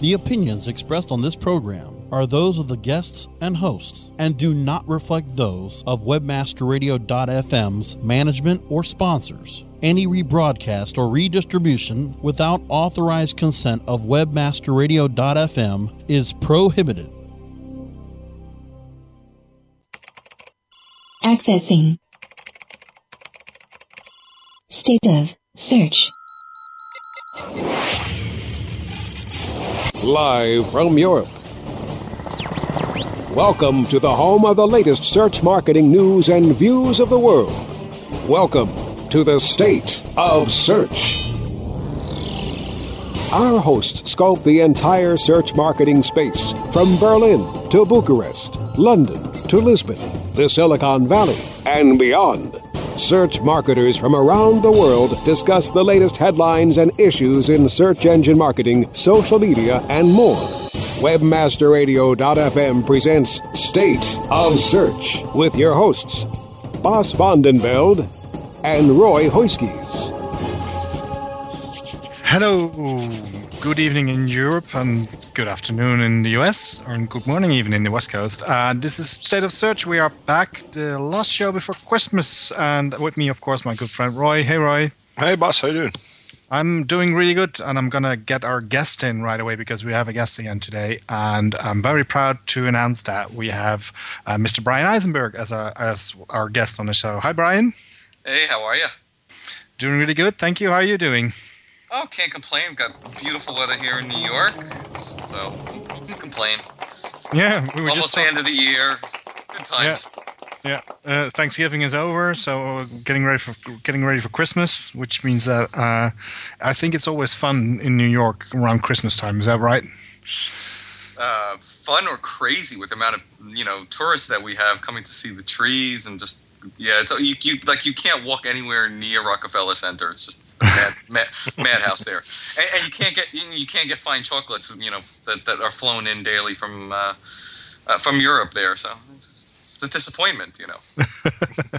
The opinions expressed on this program are those of the guests and hosts and do not reflect those of webmasterradio.fm's management or sponsors. Any rebroadcast or redistribution without authorized consent of webmasterradio.fm is prohibited. Accessing. State of search. Live from Europe. Welcome to the home of the latest search marketing news and views of the world. Welcome to the State of Search. Our hosts scope the entire search marketing space from Berlin to Bucharest, London to Lisbon, the Silicon Valley, and beyond. Search marketers from around the world discuss the latest headlines and issues in search engine marketing, social media, and more. Webmasterradio.fm presents State of Search with your hosts, Bas van den Beld and Roy Huiskes. Hello, good evening in Europe and good afternoon in the US, or good morning even in the West Coast. Uh, this is State of Search. We are back, the last show before Christmas, and with me, of course, my good friend Roy. Hey, Roy. Hey, Bas. How you doing? I'm doing really good, and I'm gonna get our guest in right away because we have a guest again today, and I'm very proud to announce that we have uh, Mr. Bryan Eisenberg as our as our guest on the show. Hi, Brian. Hey, how are you? Doing really good, thank you. How are you doing? Oh, can't complain. We've got beautiful weather here in New York, it's, so who can complain? Yeah, we were Almost just the end of the year. Good times. Yeah, uh, Thanksgiving is over, so getting ready for getting ready for Christmas, which means that uh, I think it's always fun in New York around Christmas time. Is that right? Uh, fun or crazy with the amount of you know tourists that we have coming to see the trees and just yeah, it's you, you like you can't walk anywhere near Rockefeller Center. It's just mad, mad, madhouse there, and, and you can't get you, can't get fine chocolates you know that, that are flown in daily from uh, uh, from Europe there. So a disappointment, you know.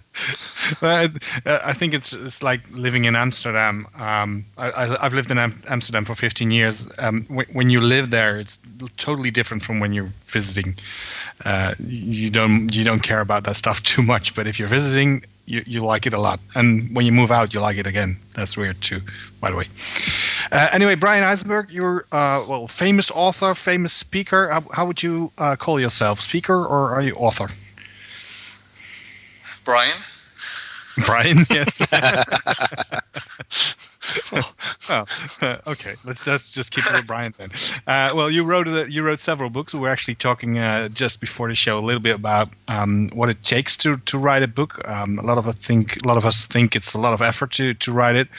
Well, I, think it's it's like living in Amsterdam. Um, I, I've lived in Am- Amsterdam for 15 years. Um, when, when you live there, it's totally different from when you're visiting. Uh, you don't you don't care about that stuff too much, but if you're visiting, you, you like it a lot, and when you move out, you like it again. That's weird too, by the way. Uh, anyway, Bryan Eisenberg, you're uh, well famous author, famous speaker. How, how would you uh, call yourself, speaker or are you author? Brian, Brian, yes. well, uh, okay, let's, let's just keep it with Brian then. Uh, well, you wrote the, you wrote several books. We were actually talking uh, just before the show a little bit about um, what it takes to, to write a book. Um, a lot of us think a lot of us think it's a lot of effort to, to write it,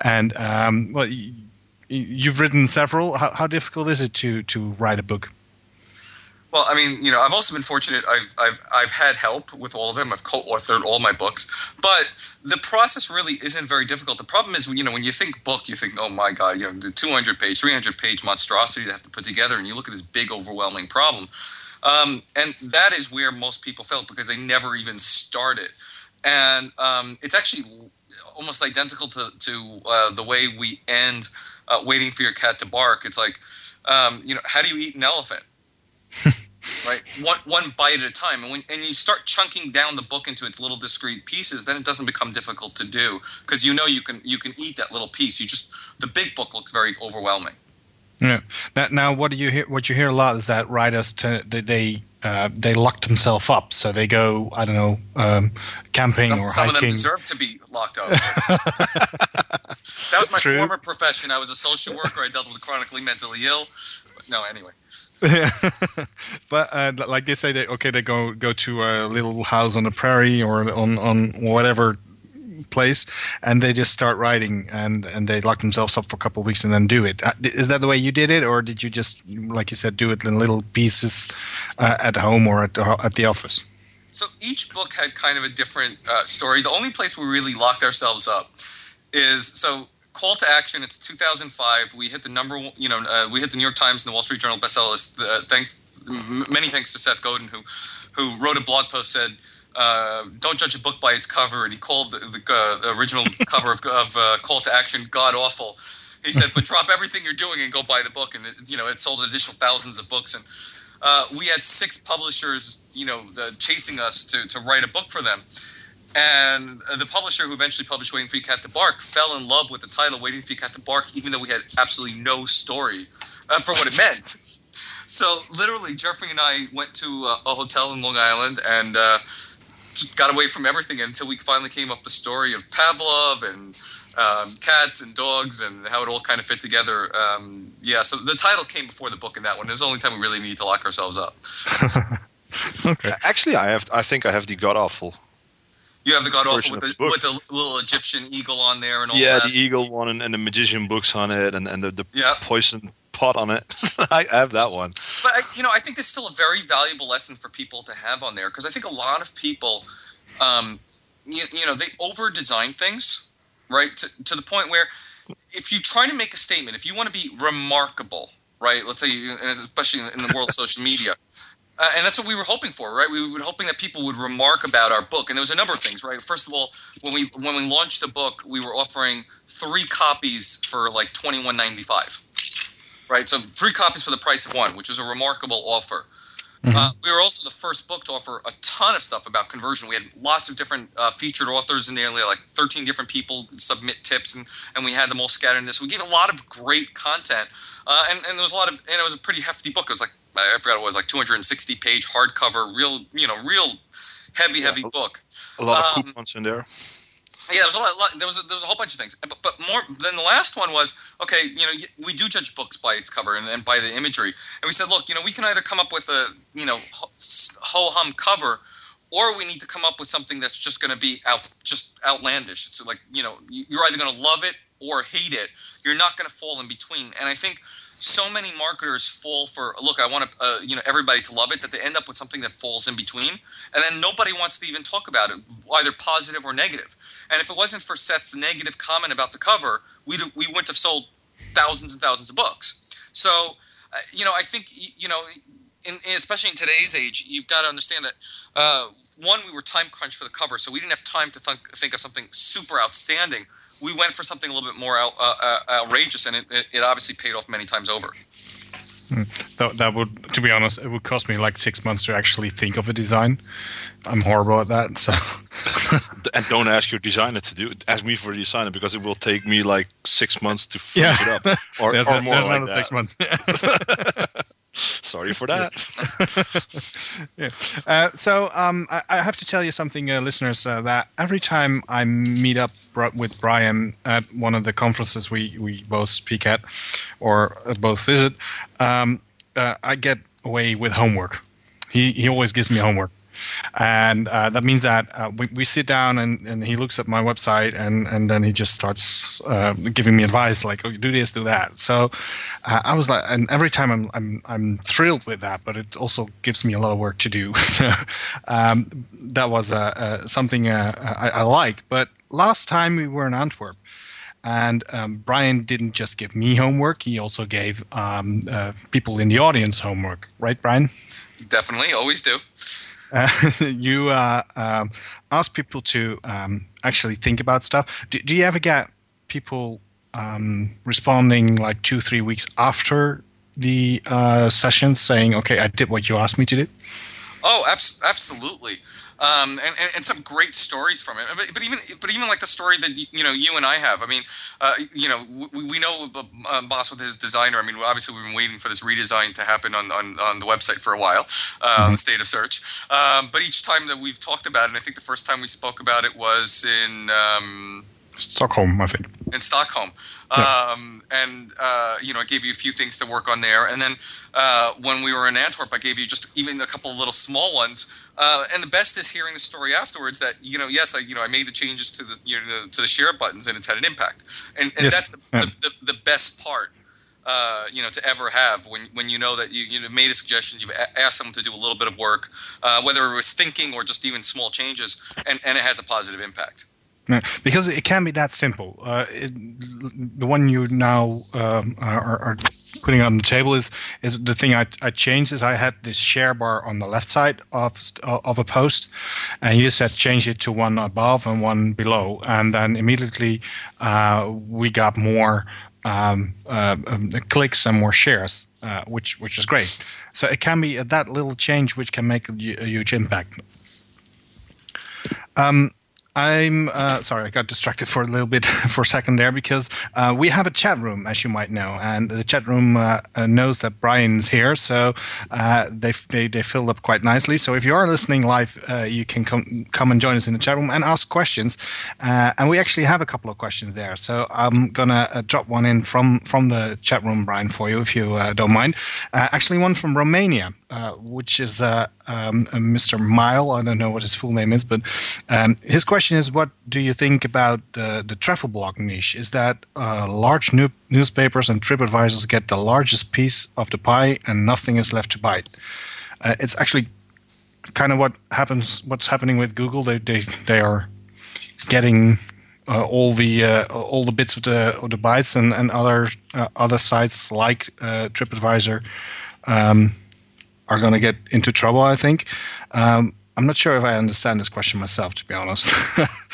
and um, well, y- you've written several. How, how difficult is it to to write a book? Well, I mean, you know, I've also been fortunate. I've I've I've had help with all of them. I've co-authored all my books, but the process really isn't very difficult. The problem is, you know, when you think book, you think, oh my god, you know, the 200 page, 300 page monstrosity to have to put together, and you look at this big, overwhelming problem, um, and that is where most people fail because they never even started, and um, it's actually almost identical to to uh, the way we end uh, waiting for your cat to bark. It's like, um, you know, how do you eat an elephant? right? One one bite at a time. And when and you start chunking down the book into its little discrete pieces then it doesn't become difficult to do because you know you can you can eat that little piece. You just the big book looks very overwhelming. Yeah. Now, now, what do you hear? What you hear a lot is that writers t- they they, uh, they lock themselves up, so they go I don't know um, camping some, or some of them deserve to be locked up. That was my True. former profession. I was a social worker. I dealt with chronically mentally ill. But no anyway but uh, like they say, they okay, they go go to a little house on the prairie or on on whatever place, and they just start writing, and and they lock themselves up for a couple of weeks and then do it. Uh, Is that the way you did it, or did you just like you said do it in little pieces uh, at home or at the, at the office? So each book had kind of a different uh, story. The only place we really locked ourselves up is so call to action. It's 2005. We hit the number one, you know, uh, we hit the New York Times and the Wall Street Journal bestseller list. Uh, thank, many thanks to Seth Godin, who who wrote a blog post said. Uh, don't judge a book by its cover, and he called the, the, uh, the original cover of, of uh, Call to Action god awful. He said, "But drop everything you're doing and go buy the book." And it, you know, it sold additional thousands of books, and uh, we had six publishers, you know, uh, chasing us to to write a book for them. And uh, the publisher who eventually published Waiting for Your Cat to Bark fell in love with the title Waiting for Your Cat to Bark, even though we had absolutely no story uh, for what it meant. So literally, Jeffrey and I went to uh, a hotel in Long Island and uh, just got away from everything until we finally came up with the story of Pavlov and um, cats and dogs and how it all kind of fit together. Um, yeah, so the title came before the book in that one. It was the only time we really needed to lock ourselves up. okay. Actually, I have. I think I have the God Awful. You have the God Awful with the, the with the little Egyptian eagle on there and all that. Yeah, that. the eagle one and, and the magician books on it, and, and the, the Yeah. poison pot on it. I have that one. But I, you know, I think it's still a very valuable lesson for people to have on there because I think a lot of people, um, you, you know, they over design things, right? To, to the point where if you try to make a statement, if you want to be remarkable, right? Let's say, you- and especially in the world of social media. Uh, and that's what we were hoping for, right? We were hoping that people would remark about our book, and there was a number of things, right? First of all, when we when we launched the book, we were offering three copies for like twenty one ninety five, right? So three copies for the price of one, which was a remarkable offer. Uh, we were also the first book to offer a ton of stuff about conversion. We had lots of different uh, featured authors in there. Like 13 different people submit tips, and, and we had them all scattered in this. We gave a lot of great content, uh, and, and there was a lot of, and it was a pretty hefty book. It was like, I forgot what it was, like 260 page hardcover, real, you know, real heavy, heavy book. A lot of Um, coupons in there. Yeah, there was a lot. lot there was a, there was a whole bunch of things, but, but more than the last one was okay. You know, we do judge books by its cover and, and by the imagery, and we said, look, you know, we can either come up with a you know ho hum cover, or we need to come up with something that's just going to be out just outlandish. It's like you know, you're either going to love it or hate it. You're not going to fall in between. And I think so many marketers fall for look. I want to uh, you know everybody to love it that they end up with something that falls in between, and then nobody wants to even talk about it, either positive or negative. And if it wasn't for Seth's negative comment about the cover, we we wouldn't have sold thousands and thousands of books. So, uh, you know, I think you know, in, especially in today's age, you've got to understand that. Uh, one, we were time crunched for the cover, so we didn't have time to think, think of something super outstanding. We went for something a little bit more out, uh, uh, outrageous, and it, it, it obviously paid off many times over. That, that would, to be honest, it would cost me like six months to actually think of a design. I'm horrible at that. So, And don't ask your designer to do it. Ask me for a designer because it will take me like six months to finish Yeah. it up, or, there's, or that- more there's like another that. six months. Sorry for that. yeah. Uh, so um, I, I have to tell you something, uh, listeners, uh, that every time I meet up with Brian at one of the conferences we, we both speak at or uh, both visit, um, uh, I get away with homework. He, he always gives me homework. And uh, that means that uh, we, we sit down and, and he looks at my website and, and then he just starts uh, giving me advice like, oh, do this, do that. So uh, I was like, and every time I'm, I'm, I'm thrilled with that, but it also gives me a lot of work to do. so um, that was uh, uh, something I, I like. But last time we were in Antwerp, and um, Brian didn't just give me homework; he also gave um, uh, people in the audience homework, right, Brian? Definitely, always do. You uh, um, ask people to um, actually think about stuff. Do, do you ever get people um, responding like two, three weeks after the uh, session saying, "Okay, I did what you asked me to do"? Oh, abs- absolutely. Um, and, and, and some great stories from it. But, but even but even like the story that you know you and I have. I mean, uh, you know, we, we know uh, Bas with his designer. I mean, obviously we've been waiting for this redesign to happen on, on, on the website for a while, uh, on the state of search. Um, but each time that we've talked about it, and I think the first time we spoke about it was in. Um, Stockholm, I think. in Stockholm. Yeah. Um, and, uh, you know, I gave you a few things to work on there. And then uh, when we were in Antwerp, I gave you just even a couple of little small ones. Uh, and the best is hearing the story afterwards that, you know, yes, I, you know, I made the changes to the, you know, to the share buttons and it's had an impact. And, and Yes. that's the, Yeah. the, the, the best part. Uh, you know, to ever have when, when you know that you, you know, made a suggestion, you've a- asked someone to do a little bit of work, uh, whether it was thinking or just even small changes, and, and it has a positive impact. Because it can be that simple. Uh, it, the one you now um, are, are putting on the table is is the thing I, I changed is I had this share bar on the left side of of a post, and you said change it to one above and one below, and then immediately uh, we got more um, uh, um, clicks and more shares, uh, which which is great. So it can be that little change which can make a, a huge impact. Um, I'm uh, sorry, I got distracted for a little bit for a second there because uh, we have a chat room, as you might know, and the chat room uh, uh knows that Brian's here, so uh, they, they they filled up quite nicely. So if you are listening live, uh, you can come come and join us in the chat room and ask questions. and we actually have a couple of questions there, so I'm gonna drop one in from from the chat room, Brian, for you if you don't mind. actually, one from Romania, which is um, Mr. Mile. I don't know what his full name is, but um, his question is, what do you think about uh, the travel blog niche? Is that uh, large new- newspapers and trip advisors get the largest piece of the pie, and nothing is left to bite? Uh, it's actually kind of what happens. What's happening with Google? They they they are getting uh, all the uh, all the bits of the of the bites, and and other uh, other sites like TripAdvisor um, are going to get into trouble. I think. Um, I'm not sure if I understand this question myself, to be honest.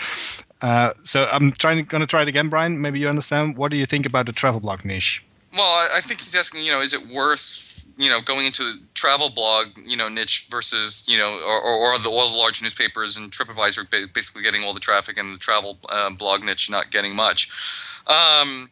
uh, so I'm trying going to try it again, Brian. Maybe you understand. What do you think about the travel blog niche? Well, I think he's asking. You know, is it worth you know going into the travel blog you know niche versus you know or, or the all the large newspapers and TripAdvisor basically getting all the traffic and the travel uh, blog niche not getting much. Um,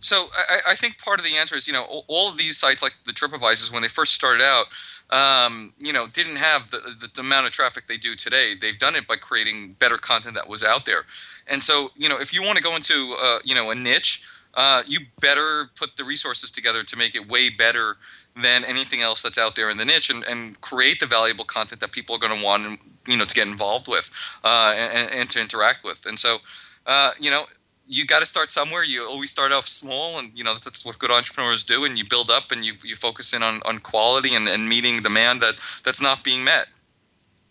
so I, I, think part of the answer is you know all of these sites like the TripAdvisors when they first started out um, you know, didn't have the, the, the, amount of traffic they do today. They've done it by creating better content that was out there. And so, you know, if you want to go into, uh, you know, a niche, uh, you better put the resources together to make it way better than anything else that's out there in the niche and, and create the valuable content that people are going to want, you know, to get involved with uh, and, and, to interact with. And so, uh, you know, you got to start somewhere. You always start off small, and you know that's what good entrepreneurs do. And you build up, and you you focus in on, on quality and, and meeting demand that that's not being met.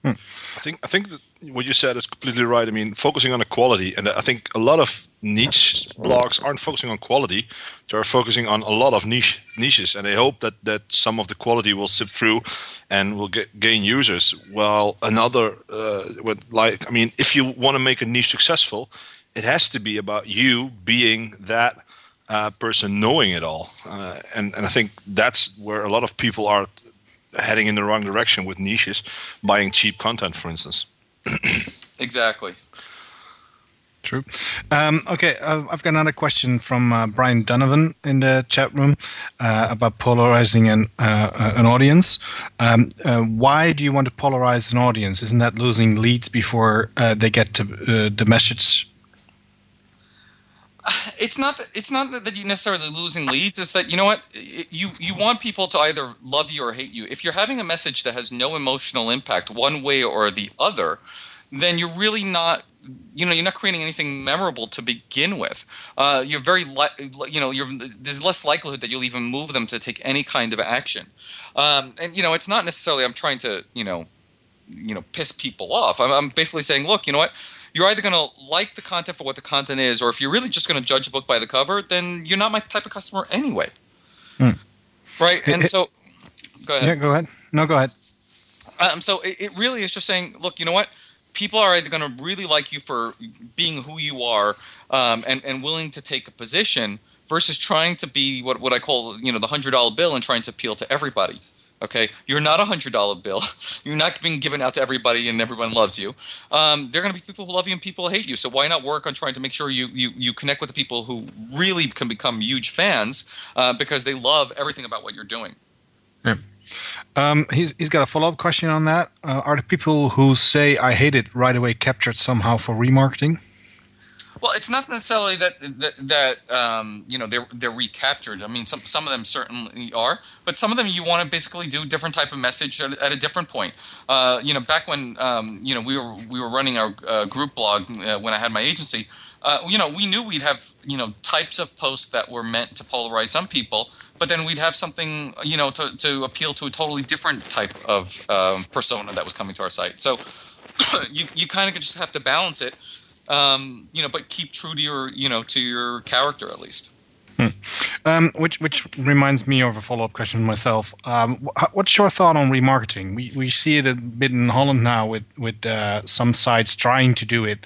Hmm. I think I think what you said is completely right. I mean, focusing on the quality, and I think a lot of niche blogs aren't focusing on quality; they're focusing on a lot of niche niches, and they hope that that some of the quality will sip through and will get, gain users. While another, uh, like I mean, if you want to make a niche successful, it has to be about you being that uh, person knowing it all. Uh, and, and I think that's where a lot of people are heading in the wrong direction with niches, buying cheap content, for instance. exactly. True. Um, okay, uh, I've got another question from uh, Brian Donovan in the chat room uh, about polarizing an uh, an audience. Um, uh, why do you want to polarize an audience? Isn't that losing leads before uh, they get to the message it's not that it's not that you're necessarily losing leads. It's that you know what you you want people to either love you or hate you. If you're having a message that has no emotional impact one way or the other, then you're really not you know you're not creating anything memorable to begin with. Uh, you're very li- you know there's less likelihood that you'll even move them to take any kind of action. Um, and you know it's not necessarily I'm trying to you know you know piss people off. I'm, I'm basically saying look you know what you're either going to like the content for what the content is, or if you're really just going to judge a book by the cover, then you're not my type of customer anyway. Hmm. Right? And so, go ahead. Yeah, go ahead. No, go ahead. Um, so it, it really is just saying, look, you know what? People are either going to really like you for being who you are um, and, and willing to take a position versus trying to be what, what I call, you know, the $100 bill and trying to appeal to everybody. Okay, you're not a hundred dollar bill. You're not being given out to everybody, and everyone loves you. Um, there are going to be people who love you and people who hate you. So why not work on trying to make sure you you you connect with the people who really can become huge fans uh, because they love everything about what you're doing. Yeah. Um, he's he's got a follow up question on that. Uh, are the people who say I hate it right away captured somehow for remarketing? Well, it's not necessarily that that, that um, you know they're they're recaptured. I mean, some some of them certainly are, but some of them you want to basically do different type of message at, at a different point. Uh, you know, back when um, you know we were we were running our uh, group blog uh, when I had my agency. Uh, you know, we knew we'd have you know types of posts that were meant to polarize some people, but then we'd have something you know to, to appeal to a totally different type of um, persona that was coming to our site. So you you kind of just have to balance it um, you know, but keep true to your, you know, to your character at least. Hmm. Um, which which reminds me of a follow up question myself. Um, what's your thought on remarketing? We we see it a bit in Holland now with with uh, some sites trying to do it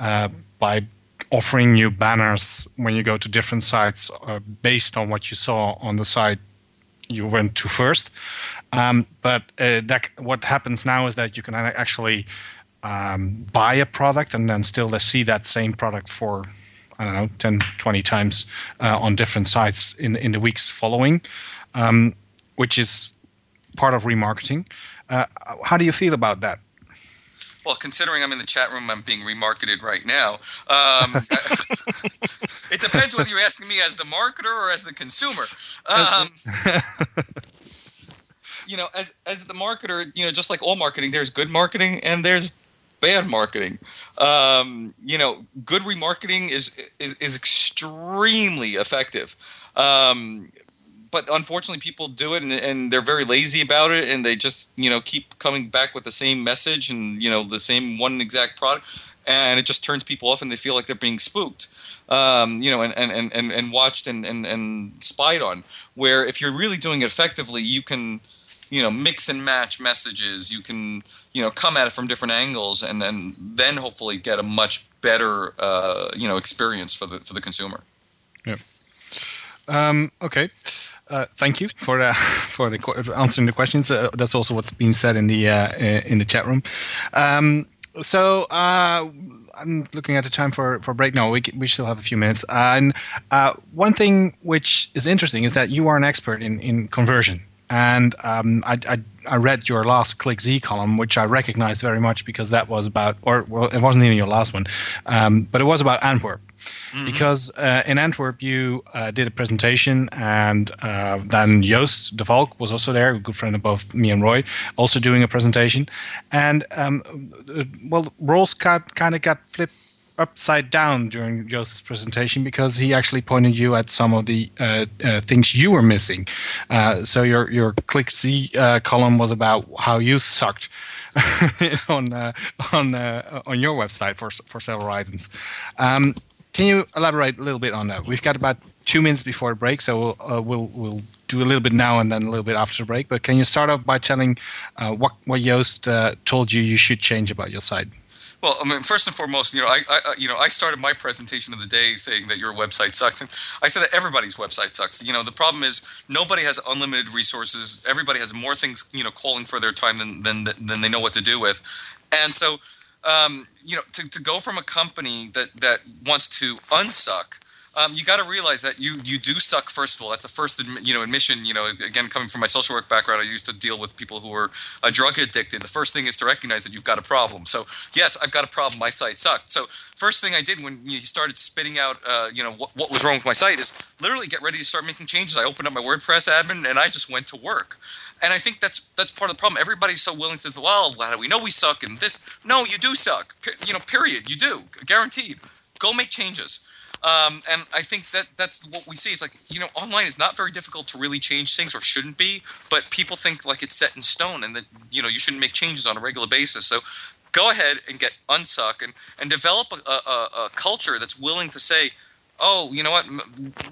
uh, by offering you banners when you go to different sites uh, based on what you saw on the site you went to first. Um, but uh, that what happens now is that you can actually um, buy a product and then still see that same product for I don't know 10, 20 times uh, on different sites in in the weeks following, um, which is part of remarketing. Uh, how do you feel about that? Well, considering I'm in the chat room, I'm being remarketed right now. Um, it depends whether you're asking me as the marketer or as the consumer. Um, you know, as as the marketer, you know, just like all marketing, there's good marketing and there's bad marketing. Um, you know, good remarketing is is, is extremely effective. Um, but unfortunately, people do it and, and, they're very lazy about it, and they just you know keep coming back with the same message and you know the same one exact product, and it just turns people off, and they feel like they're being spooked. Um, you know, and, and, and, and watched and, and, and spied on. Where if you're really doing it effectively, you can, you know, mix and match messages. You can, you know, come at it from different angles, and then then hopefully get a much better, uh, you know, experience for the for the consumer. Yeah. Um, okay. Uh, thank you for uh, for the answering the questions. Uh, that's also what's being said in the uh, in the chat room. Um, so uh, I'm looking at the time for for break now. We we still have a few minutes. And uh, one thing which is interesting is that you are an expert in in conversion. And um, I, I, I read your last ClickZ column, which I recognize very much because that was about, or well, it wasn't even your last one, um, but it was about Antwerp. Mm-hmm. Because uh, in Antwerp, you uh, did a presentation, and uh, then Joost de Valk was also there, a good friend of both me and Roy, also doing a presentation. And um, uh, well, roles kind of got flipped upside down during Joost's presentation because he actually pointed you at some of the uh, uh, things you were missing. Uh, so your your ClickZ uh, column was about how you sucked on uh, on uh, on your website for for several items. Um, can you elaborate a little bit on that? We've got about two minutes before the break, so we'll we'll, we'll do a little bit now and then a little bit after the break. But can you start off by telling what what Joost told you you should change about your site? Well, I mean, first and foremost, you know, I, I, you know, I started my presentation of the day saying that your website sucks, and I said that everybody's website sucks. You know, the problem is nobody has unlimited resources. Everybody has more things, you know, calling for their time than than than they know what to do with, and so, um, you know, to, to go from a company that that wants to unsuck um, you got to realize that you you do suck. First of all, that's a first you know admission. You know, again, coming from my social work background, I used to deal with people who were uh, drug addicted. The first thing is to recognize that you've got a problem. So yes, I've got a problem. My site sucked. So first thing I did when he started spitting out, uh, you know, what, what was wrong with my site is literally get ready to start making changes. I opened up my WordPress admin and I just went to work. And I think that's that's part of the problem. Everybody's so willing to well, how do we know we suck and this? No, you do suck. You know, period. You do, guaranteed. Go make changes. Um, and I think that that's what we see. It's like you know, online is not very difficult to really change things, or shouldn't be. But people think like it's set in stone, and that you know you shouldn't make changes on a regular basis. So go ahead and get unsuck and and develop a, a, a culture that's willing to say oh, you know what?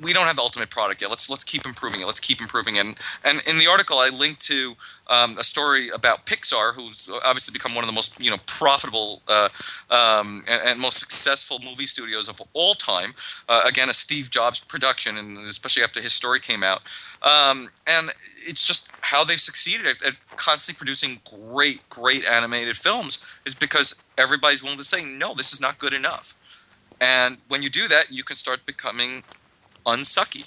We don't have the ultimate product yet. Let's let's keep improving it. Let's keep improving it. And, and in the article, I linked to um, a story about Pixar, who's obviously become one of the most you know profitable uh, um, and, and, most successful movie studios of all time. Uh, again, a Steve Jobs production, and especially after his story came out. Um, and it's just how they've succeeded at, at constantly producing great, great animated films is because everybody's willing to say, no, this is not good enough. And when you do that, you can start becoming unsucky.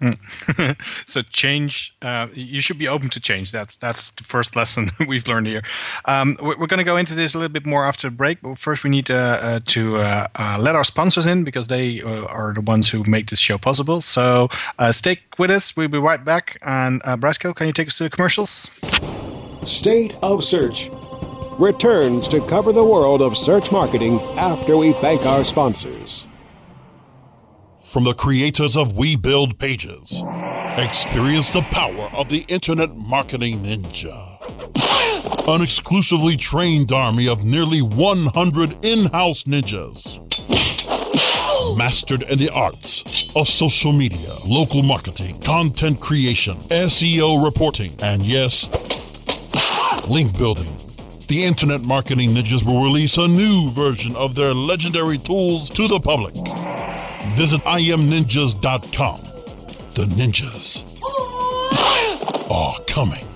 Mm. so change. Uh, you should be open to change. That's that's the first lesson we've learned here. Um, we're, we're going to go into this a little bit more after the break, but first we need uh, uh, to uh, uh, let our sponsors in because they uh, are the ones who make this show possible. So stay with us. We'll be right back. And Brasco, can you take us to the commercials? State of Search returns to cover the world of search marketing after we thank our sponsors. From the creators of We Build Pages, experience the power of the Internet Marketing Ninja. An exclusively trained army of nearly 100 in house ninjas. Mastered in the arts of social media, local marketing, content creation, SEO reporting, and yes, link building the Internet Marketing Ninjas will release a new version of their legendary tools to the public. Visit imninjas.com. The ninjas are coming.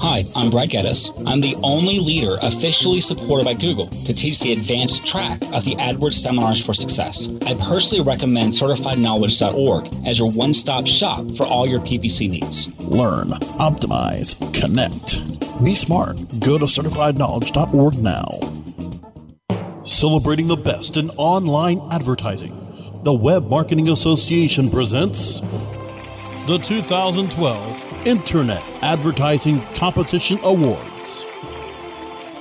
Hi, I'm Brad Geddes. I'm the only leader officially supported by Google to teach the advanced track of the AdWords Seminars for Success. I personally recommend CertifiedKnowledge.org as your one stop shop for all your PPC needs. Learn, optimize, connect. Be smart. Go to CertifiedKnowledge.org now. Celebrating the best in online advertising, the Web Marketing Association presents the 2012 Internet Advertising Competition Awards.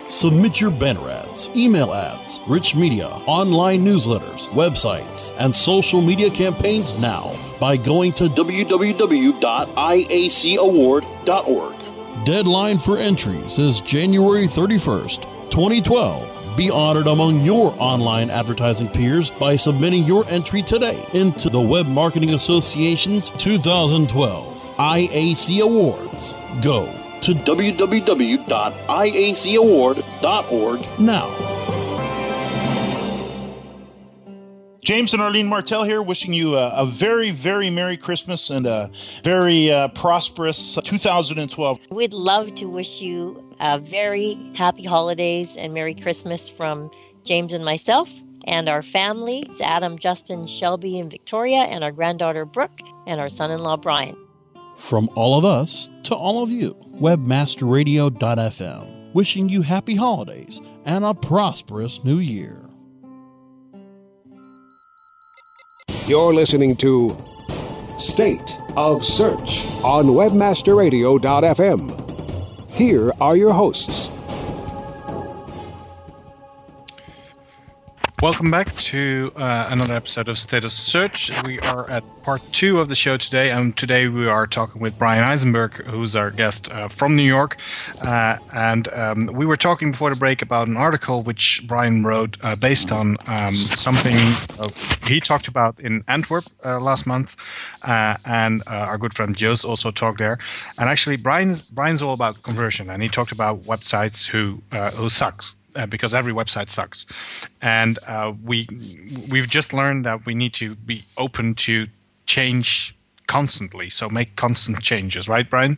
Submit your banner ads, email ads, rich media, online newsletters, websites, and social media campaigns now by going to www.iacaward.org. Deadline for entries is January 31st, 2012. Be honored among your online advertising peers by submitting your entry today into the Web Marketing Association's 2012 IAC Awards. Go to www.iacaward.org now. James and Arlene Martell here, wishing you a, a very, very Merry Christmas and a very uh, prosperous 2012. We'd love to wish you a very happy holidays and Merry Christmas from James and myself and our family. It's Adam, Justin, Shelby, and Victoria, and our granddaughter Brooke, and our son in law Brian. From all of us to all of you, webmasterradio.fm, wishing you happy holidays and a prosperous new year. You're listening to State of Search on webmasterradio.fm. Here are your hosts. Welcome back to uh, another episode of State of Search. We are at part two of the show today, and today we are talking with Bryan Eisenberg, who's our guest uh, from New York. Uh, and um, we were talking before the break about an article which Brian wrote uh, based on um, something uh, he talked about in Antwerp uh, last month, and our good friend Joost also talked there. And actually, Brian's Brian's all about conversion, and he talked about websites who who sucks uh, because every website sucks, and uh, we we've just learned that we need to be open to change constantly. So make constant changes, right, Brian?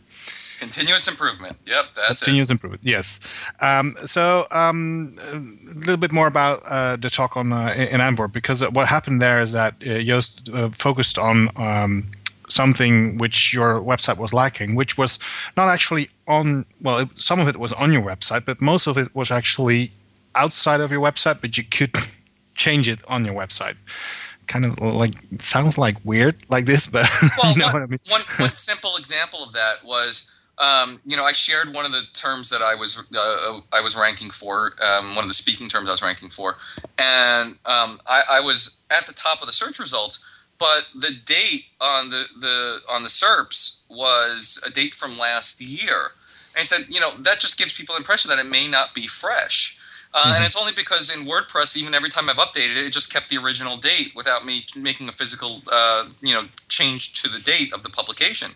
Continuous improvement. Yep, that's Continuous it. improvement. Yes. Um, so um, a little bit more about uh, the talk on uh, in Antwerp because what happened there is that uh, Joost uh, focused on um, something which your website was lacking, which was not actually on. Well, it, some of it was on your website, but most of it was actually outside of your website. But you could change it on your website. Kind of like sounds like weird like this, but well, you know one, what I mean. one, one simple example of that was. Um, you know, I shared one of the terms that I was uh, I was ranking for, um, one of the speaking terms I was ranking for, and um, I, I was at the top of the search results but the date on the, the on the SERPs was a date from last year. And he said, you know, that just gives people the impression that it may not be fresh. Uh, mm-hmm. And it's only because in WordPress, even every time I've updated it, it just kept the original date without me making a physical, uh, you know, change to the date of the publication.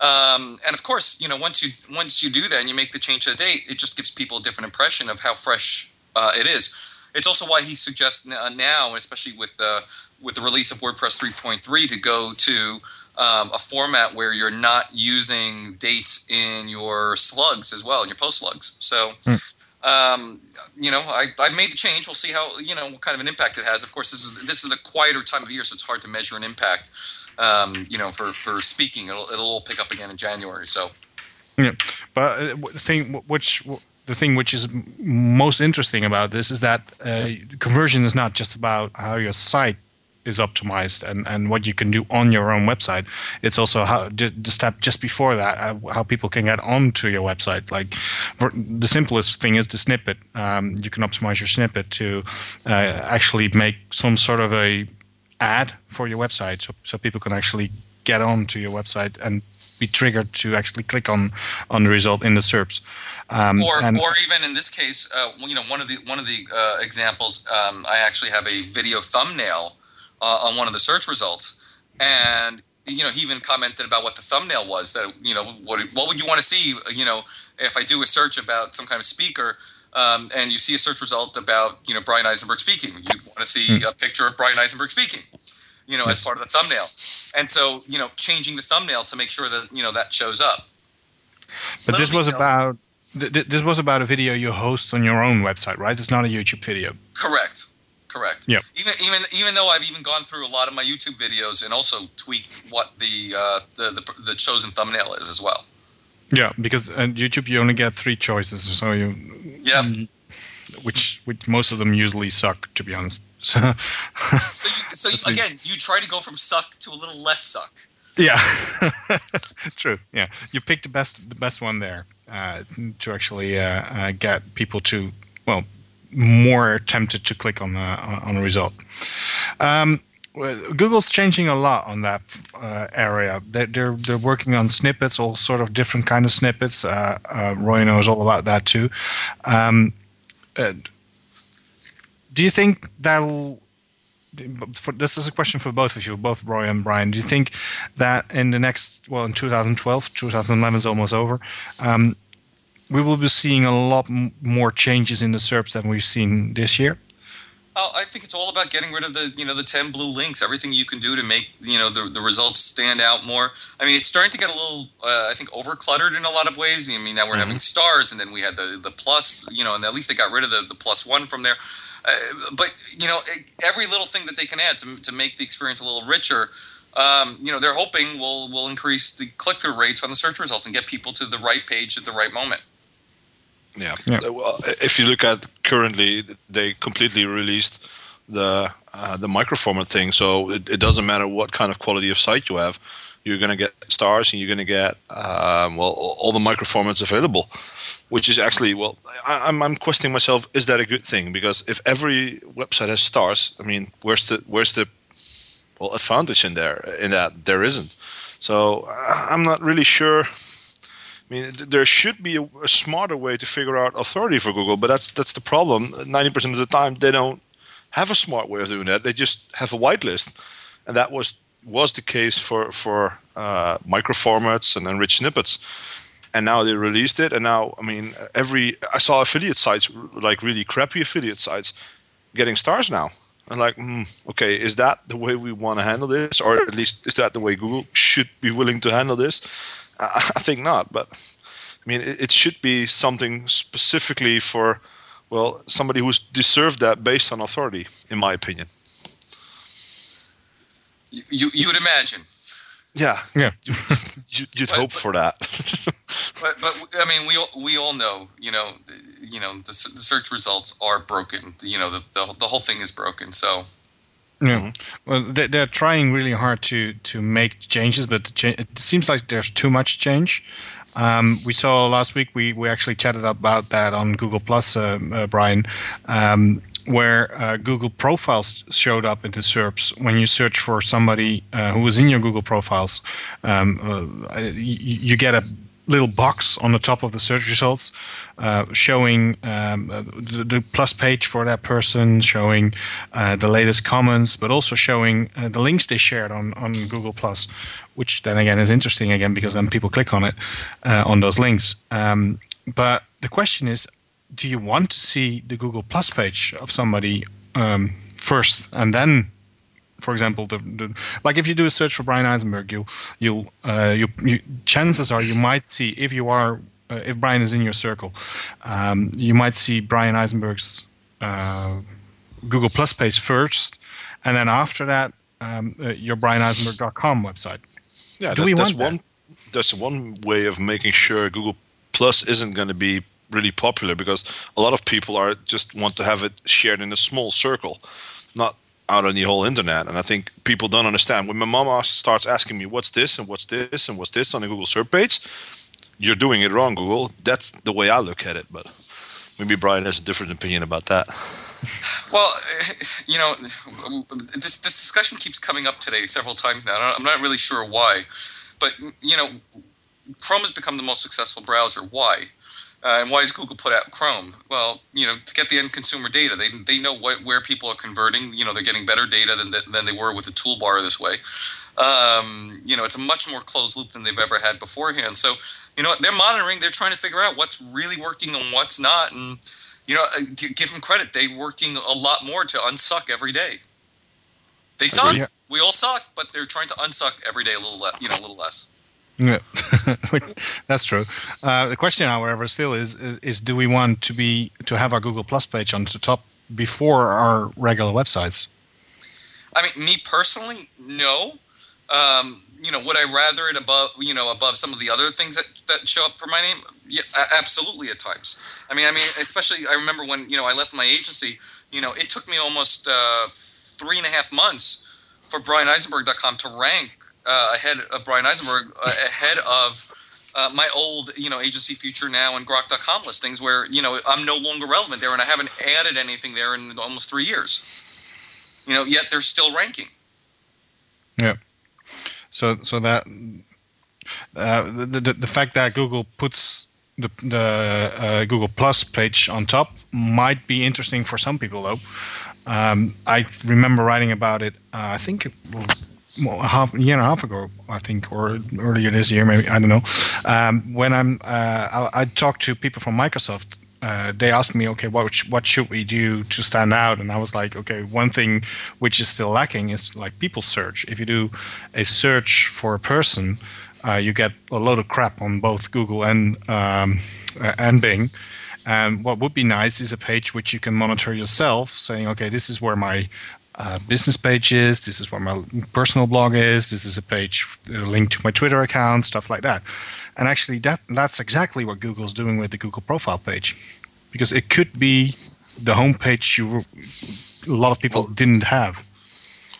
Um, and of course, you know, once you once you do that and you make the change to the date, it just gives people a different impression of how fresh uh, it is. It's also why he suggests now, especially with the with the release of WordPress 3.3 to go to um, a format where you're not using dates in your slugs as well, in your post slugs. So, mm. um, you know, I, I made the change. We'll see how, you know, what kind of an impact it has. Of course, this is this is a quieter time of year, so it's hard to measure an impact. Um, you know, for, for speaking, it'll, it'll all pick up again in January. So, yeah, but uh, the thing which the thing which is most interesting about this is that uh, conversion is not just about how your site is optimized and, and what you can do on your own website. It's also how the step just before that, uh, how people can get onto your website. Like the simplest thing is the snippet. Um, you can optimize your snippet to uh, actually make some sort of a ad for your website, so so people can actually get onto your website and be triggered to actually click on on the result in the SERPs. Um, or, and, or even in this case, uh, you know, one of the one of the uh, examples, um, I actually have a video thumbnail uh, on one of the search results, and you know, he even commented about what the thumbnail was. That you know, what what would you want to see? You know, if I do a search about some kind of speaker. Um, and you see a search result about you know Bryan Eisenberg speaking, you'd want to see Hmm. a picture of Bryan Eisenberg speaking, you know, as part of the thumbnail. And so you know, changing the thumbnail to make sure that you know that shows up. but this little was about th- th- this was about a video you host on your own website, right? It's not a YouTube video. Correct. Correct. Yep. Even even even though I've even gone through a lot of my YouTube videos and also tweaked what the uh, the, the the chosen thumbnail is as well. Yeah, because on YouTube you only get three choices, so you Yeah. which which most of them usually suck, to be honest. So, So you, so you, again, you try to go from suck to a little less suck. yeah, true. Yeah, you pick the best the best one there uh, to actually uh, uh, get people to well more tempted to click on the on a result. Um, Google's changing a lot on that uh, area. They're, they're they're working on snippets, all sort of different kind of snippets. Uh, uh, Roy knows all about that too. Um, uh, do you think that'll? For, this is a question for both of you, both Roy and Brian. Do you think that in the next, well, in 2012, 2011 is almost over, um, we will be seeing a lot more changes in the SERPs than we've seen this year? Oh, I think it's all about getting rid of the you know the ten blue links. Everything you can do to make you know the the results stand out more. I mean, it's starting to get a little uh, I think over cluttered in a lot of ways. I mean, now we're having stars, and then we had the the plus. You know, and at least they got rid of the the plus one from there. Uh, but you know, every little thing that they can add to to make the experience a little richer. Um, you know, they're hoping will will increase the click through rates on the search results and get people to the right page at the right moment. Yeah. Yeah. Well, if you look at currently, they completely released the uh, the microformat thing, so it, it doesn't matter what kind of quality of site you have, you're going to get stars and you're going to get um, well all the microformats available, which is actually well, I, I'm I'm questioning myself, is that a good thing? Because if every website has stars, I mean, where's the where's the well advantage in there? In that there isn't. So I'm not really sure. I mean, there should be a, a smarter way to figure out authority for Google, but that's that's the problem. Ninety percent of the time, they don't have a smart way of doing that. They just have a whitelist, and that was was the case for for uh, microformats and enriched snippets. And now they released it, and now I mean, every I saw affiliate sites like really crappy affiliate sites getting stars now. I'm like, hmm, okay, is that the way we want to handle this, or at least is that the way Google should be willing to handle this? I, I think not, but I mean, it, it should be something specifically for, well, somebody who's deserved that based on authority, in my opinion. You you, you would imagine. Yeah, Yeah. you, you'd But- hope for that. But, but I mean, we all, we all know, you know, the- you know, the, the search results are broken. You know, the, the the whole thing is broken. So Yeah. Well, they, they're trying really hard to to make changes, but it seems like there's too much change. Um, we saw last week. We, we actually chatted about that on Google Plus, uh, uh, Brian, um, where uh, Google profiles showed up in the SERPs when you search for somebody uh, who was in your Google profiles. Um, uh, you, you get a little box on the top of the search results uh, showing um, uh, the, the plus page for that person, showing uh, the latest comments, but also showing uh, the links they shared on, on Google Plus, which then again is interesting again because then people click on it uh, on those links. Um, but the question is, do you want to see the Google Plus page of somebody um, first and then for example, the, the like if you do a search for Bryan Eisenberg, you you'll uh, you, you chances are you might see if you are uh, if Brian is in your circle, um, you might see Bryan Eisenberg's uh, Google Plus page first, and then after that um, uh, your BryanEisenberg.com website. Yeah, Do that- we that's want that? one. That's one way of making sure Google Plus isn't going to be really popular because a lot of people are just want to have it shared in a small circle, not out on the whole internet. And I think people don't understand. When my mama starts asking me, what's this and what's this and what's this on the Google search page, you're doing it wrong, Google. That's the way I look at it. But maybe Brian has a different opinion about that. Well, you know, this, this discussion keeps coming up today several times now. I'm not really sure why. But, you know, Chrome has become the most successful browser. Why? Uh, and why does Google put out Chrome? Well, you know, to get the end consumer data, they, they know what, where people are converting. You know, they're getting better data than, than they were with the toolbar this way. Um, you know, it's a much more closed loop than they've ever had beforehand. So, you know, they're monitoring. They're trying to figure out what's really working and what's not. And you know, uh, give them credit. They're working a lot more to unsuck every day. They suck. Yeah. We all suck, but they're trying to unsuck every day a little, le- you know, a little less. Yeah, that's true. Uh, the question, however, still is, is do we want to be to have our Google Plus page on the top before our regular websites? I mean, me personally, no. Um, you know, would I rather it above, you know, above some of the other things that, that show up for my name? Yeah, absolutely. At times, I mean, I mean, especially I remember when you know I left my agency. You know, it took me almost uh, three and a half months for BryanEisenberg.com to rank uh, ahead of Bryan Eisenberg, uh, ahead of uh, my old, you know, agency Future Now and Grok.com listings, where you know I'm no longer relevant there, and I haven't added anything there in almost three years. You know, yet they're still ranking. Yeah. So, so that uh, the, the the fact that Google puts the the uh, Google Plus page on top might be interesting for some people, though. Um, I remember writing about it. Uh, I think well, half a year and a half ago, I think, or earlier this year, maybe I don't know. Um, when I'm, uh, I, I talked to people from Microsoft. Uh, they asked me, okay, what what should we do to stand out? And I was like, okay, one thing which is still lacking is like people search. If you do a search for a person, uh, you get a load of crap on both Google and um, and Bing. And what would be nice is a page which you can monitor yourself, saying, okay, this is where my uh, business page is, this is where my personal blog is, this is a page linked to my Twitter account, stuff like that. And actually, that that's exactly what Google's doing with the Google profile page, because it could be the homepage you a lot of people well, didn't have.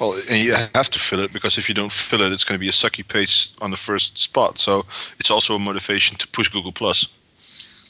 Well, and you have to fill it because if you don't fill it, it's going to be a sucky page on the first spot. So it's also a motivation to push Google Plus.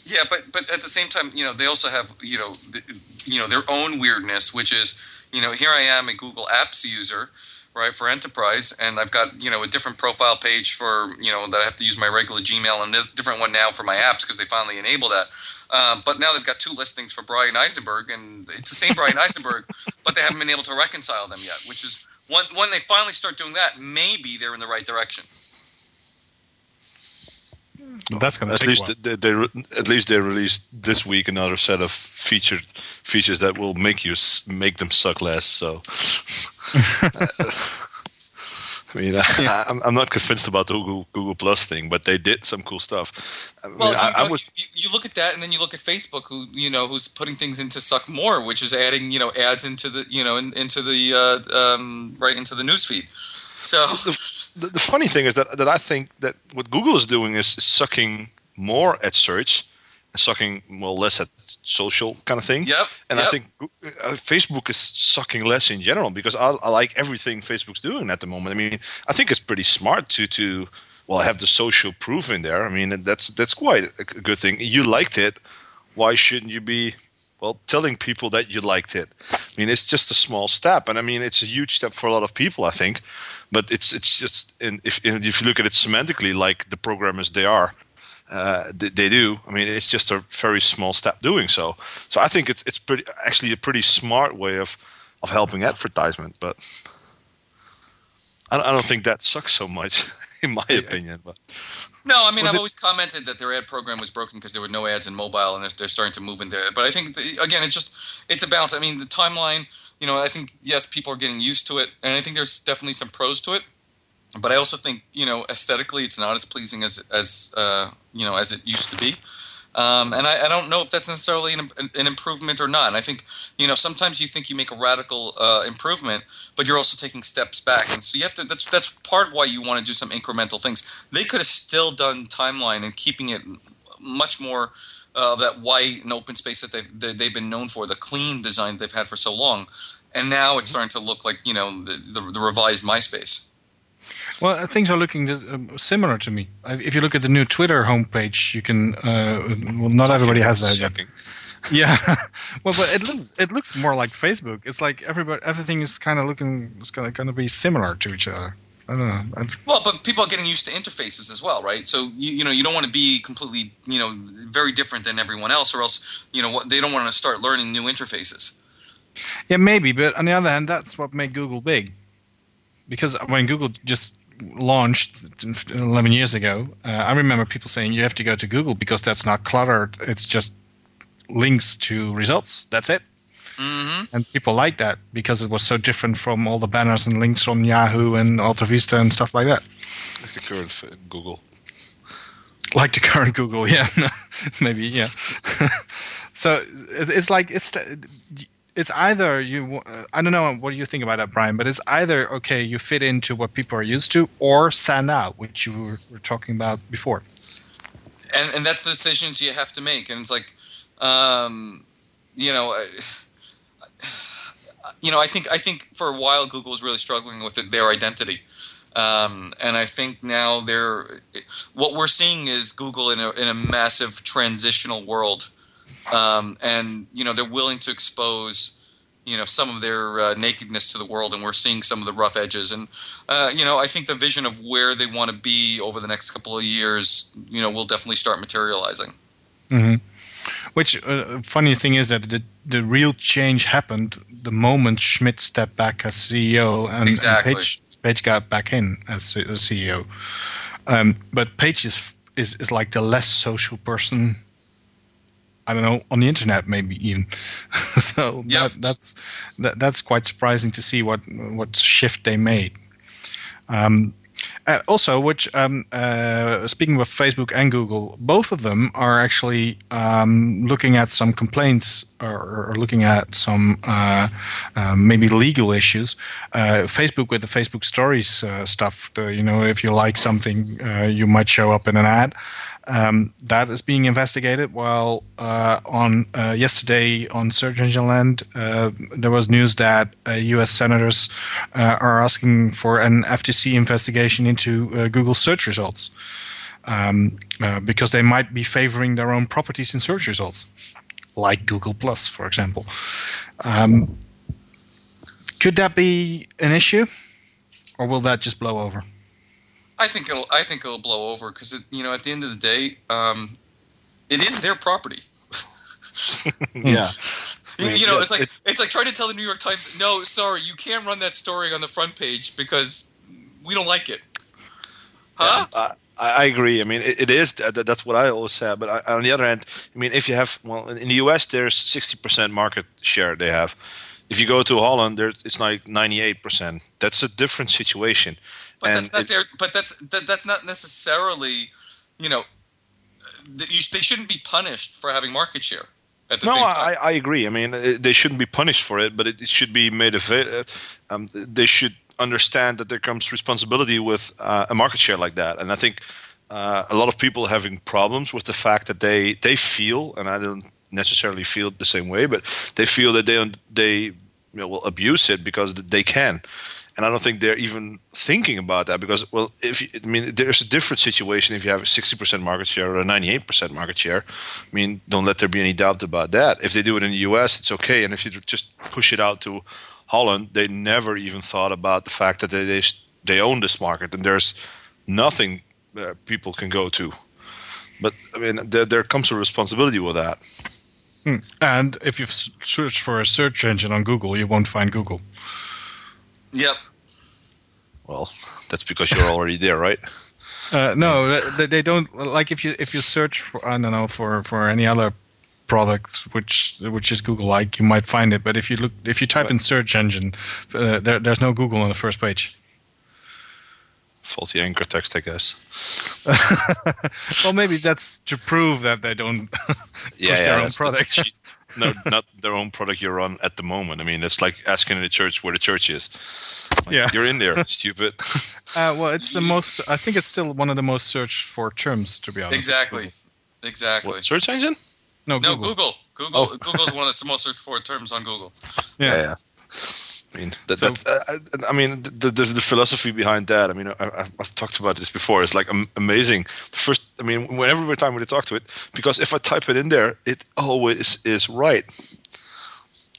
Yeah, but but at the same time, you know, they also have you know the, you know their own weirdness, which is you know here I am a Google Apps user, right, for enterprise, and I've got you know a different profile page for you know that I have to use my regular Gmail and a different one now for my apps because they finally enable that. Um, but now they've got two listings for Bryan Eisenberg, and it's the same Bryan Eisenberg, but they haven't been able to reconcile them yet. Which is when when they finally start doing that, maybe they're in the right direction. That's going to at least they, they, at least they released this week another set of featured features that will make you make them suck less. So. I mean, yeah. I, am not convinced about the Google, Google Plus thing, but they did some cool stuff. I well, mean, I, I was, you, you, look at that, and then you look at Facebook, who you know, who's putting things into suck more, which is adding you know ads into the you know in, into the uh, um, right into the newsfeed. So the, the, funny thing is that that I think that what Google is doing is, is sucking more at search and sucking well less at social kind of thing. Yep. And yep. I think uh, Facebook is sucking less in general because I, I, like everything Facebook's doing at the moment. I mean, I think it's pretty smart to to well have the social proof in there. I mean, that's that's quite a good thing. You liked it. Why shouldn't you be well telling people that you liked it? I mean, it's just a small step, and I mean, it's a huge step for a lot of people. I think but it's it's just and if if you look at it semantically, like the programmers they are, uh, they, they, do. I mean, it's just a very small step doing so. So I think it's it's pretty actually a pretty smart way of of helping advertisement. But I, I don't think that sucks so much, in my opinion. But no, I mean, well, I've always commented that their ad program was broken because there were no ads in mobile, and they're starting to move into it. But I think the, again, it's just it's a balance. I mean, the timeline you know, I think yes, people are getting used to it, and I think there's definitely some pros to it. But I also think you know aesthetically, it's not as pleasing as as uh, you know as it used to be. Um, and I, I, don't know if that's necessarily an, an, improvement or not. And I think, you know, sometimes you think you make a radical uh, improvement, but you're also taking steps back. And so you have to. That's that's part of why you want to do some incremental things. They could have still done timeline and keeping it much more uh, that white and open space that they've they've been known for, the clean design they've had for so long, and now it's starting to look like you know the, the, the revised MySpace. Well, uh, things are looking just, um, similar to me. If you look at the new Twitter homepage, you can. Uh, well, not everybody has that yet. Yeah, well, but it looks it looks more like Facebook. It's like everybody everything is kind of looking it's gonna gonna be similar to each other. I don't know. I- Well, but people are getting used to interfaces as well, right? So you, you know you don't want to be completely you know very different than everyone else, or else you know what they don't want to start learning new interfaces. Yeah, maybe, but on the other hand, that's what made Google big. Because when Google just launched 11 years ago, uh, I remember people saying you have to go to Google because that's not cluttered. It's just links to results. That's it. hmm And people liked that because it was so different from all the banners and links on Yahoo and Alta Vista and stuff like that. Like the current Google. Like the current Google, yeah, maybe, yeah. so it's like it's it's either you. I don't know what you think about that, Bryan, but it's either okay, you fit into what people are used to, or stand out, which you were, talking about before. and and that's the decisions you have to make and it's like um, you know you know i think i think for a while google was really struggling with it, their identity um, and i think now they're what we're seeing is google in a, in a massive transitional world um, and you know they're willing to expose you know some of their uh, nakedness to the world and we're seeing some of the rough edges and uh, you know i think the vision of where they want to be over the next couple of years you know will definitely start materializing hmm Which uh, funny thing is that the the real change happened the moment Schmidt stepped back as CEO and, Exactly. and Page, Page got back in as, as CEO. Um, but Page is, is is like the less social person. I don't know on the internet maybe even. so Yep. that, that's that, that's quite surprising to see what what shift they made. Um, uh, also, which um, uh, speaking of Facebook and Google, both of them are actually um, looking at some complaints or, or looking at some uh, uh, maybe legal issues. Uh, Facebook with the Facebook Stories uh, stuff, the, you know, if you like something, uh, you might show up in an ad. Um, that is being investigated. While uh, on uh, yesterday on Search Engine Land, uh, there was news that uh, U.S. senators uh, are asking for an FTC investigation into uh, Google search results um, uh, because they might be favoring their own properties in search results, like Google Plus, for example. Um, could that be an issue, or will that just blow over? I think it'll. I think it'll blow over because you know at the end of the day, um, it is their property. yeah. You, you know, yeah, it's like it- it's like trying to tell the New York Times, no, sorry, you can't run that story on the front page because we don't like it. Huh? I, I agree. I mean, it, it is. That's what I always say. But I, on the other hand, I mean, if you have well, in the U.S. there's 60% market share they have. If you go to Holland, there it's like 98%. That's a different situation. But and that's not it- their. But that's that, that's not necessarily, you know, you, they shouldn't be punished for having market share at the no, same time. I, I agree. I mean, uh, they shouldn't be punished for it, but it, should be made available. Um, they should understand that there comes responsibility with uh, a market share like that. And I think uh, a lot of people are having problems with the fact that they they feel, and I don't necessarily feel the same way, but they feel that they they you know, will abuse it because they can. And I don't think they're even thinking about that because, well, if you, I mean, there's a different situation if you have a 60% market share or a 98% market share. I mean, don't let there be any doubt about that. If they do it in the US, it's okay. And if you just push it out to Holland, they never even thought about the fact that they they, they own this market and there's nothing people can go to. But I mean, there, there comes a responsibility with that. Hmm. And if you search for a search engine on Google, you won't find Google. Yep. Well, that's because you're already there, right? Uh, no, they, they don't like if you if you search for I don't know for for any other product which which is Google like, you might find it. But if you look if you type in search engine, uh, there, there's no Google on the first page. Faulty anchor text, I guess. well, maybe that's to prove that they don't push yeah, their own that's- that's product. cheap. No, not their own product you're on at the moment. I mean, it's like asking in the church where the church is. Like, Yeah. you're in there, stupid. Uh, well, it's the most. I think it's still one of the most searched for terms, to be honest. Exactly. Exactly. What, search engine? No, No, Google. Google. Google. Google is one of the most searched for terms on Google. Yeah. yeah. I mean, that, So- that's, uh, I mean, the, the the philosophy behind that. I mean, I, I've- I've talked about this before. It's like amazing. The first, I mean, whenever every time we talk to it, because if I type it in there, it always is right.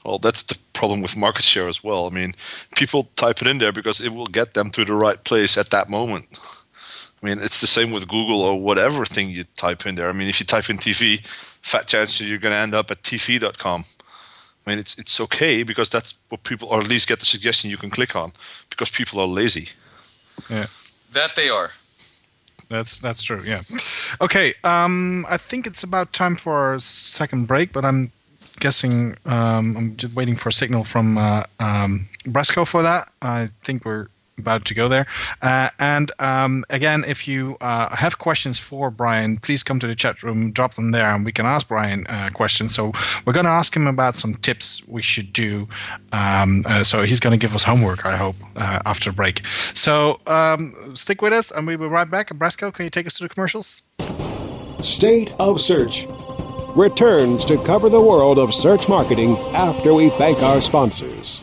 Well, that's the problem with market share as well. I mean, people type it in there because it will get them to the right place at that moment. I mean, it's the same with Google or whatever thing you type in there. I mean, if you type in TV, fat chance you're going to end up at tv.com. I mean, it's it's okay because that's what people, or at least get the suggestion you can click on, because people are lazy. Yeah. That they are. That's that's true. Yeah. Okay. Um, I think it's about time for our second break, but I'm guessing um, I'm just waiting for a signal from uh, um, Bresco for that. I think we're about to go there. Uh, and um, again, if you uh, have questions for Bryan, please come to the chat room, drop them there, and we can ask Bryan uh, questions. So we're going to ask him about some tips we should do. Um, uh, so he's going to give us homework, I hope, uh, after break. So um, stick with us, and we will be right back. Brasco, can you take us to the commercials? State of Search returns to cover the world of search marketing after we thank our sponsors.